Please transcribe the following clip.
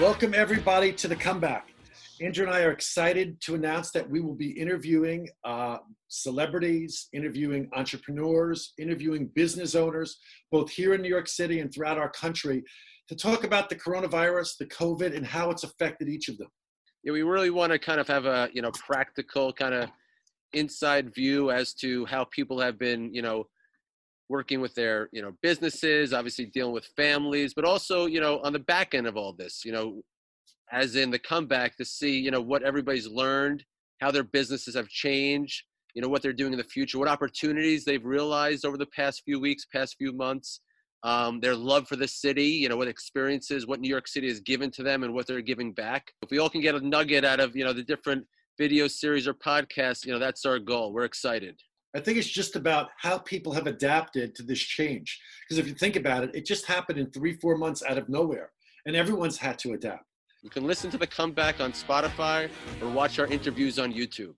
Welcome, everybody, to the comeback. Andrew and I are excited to announce that we will be interviewing uh, celebrities, interviewing entrepreneurs, interviewing business owners, both here in New York City and throughout our country, to talk about the coronavirus, the COVID, and how it's affected each of them. Yeah, we really want to kind of have a you know practical kind of inside view as to how people have been you know working with their you know businesses obviously dealing with families but also you know on the back end of all this you know as in the comeback to see you know what everybody's learned how their businesses have changed you know what they're doing in the future what opportunities they've realized over the past few weeks past few months um, their love for the city you know what experiences what new york city has given to them and what they're giving back. If we all can get a nugget out of you know the different video series or podcasts you know that's our goal. We're excited I think it's just about how people have adapted to this change. Because if you think about it, it just happened in three, four months out of nowhere, and everyone's had to adapt. You can listen to the comeback on Spotify or watch our interviews on YouTube.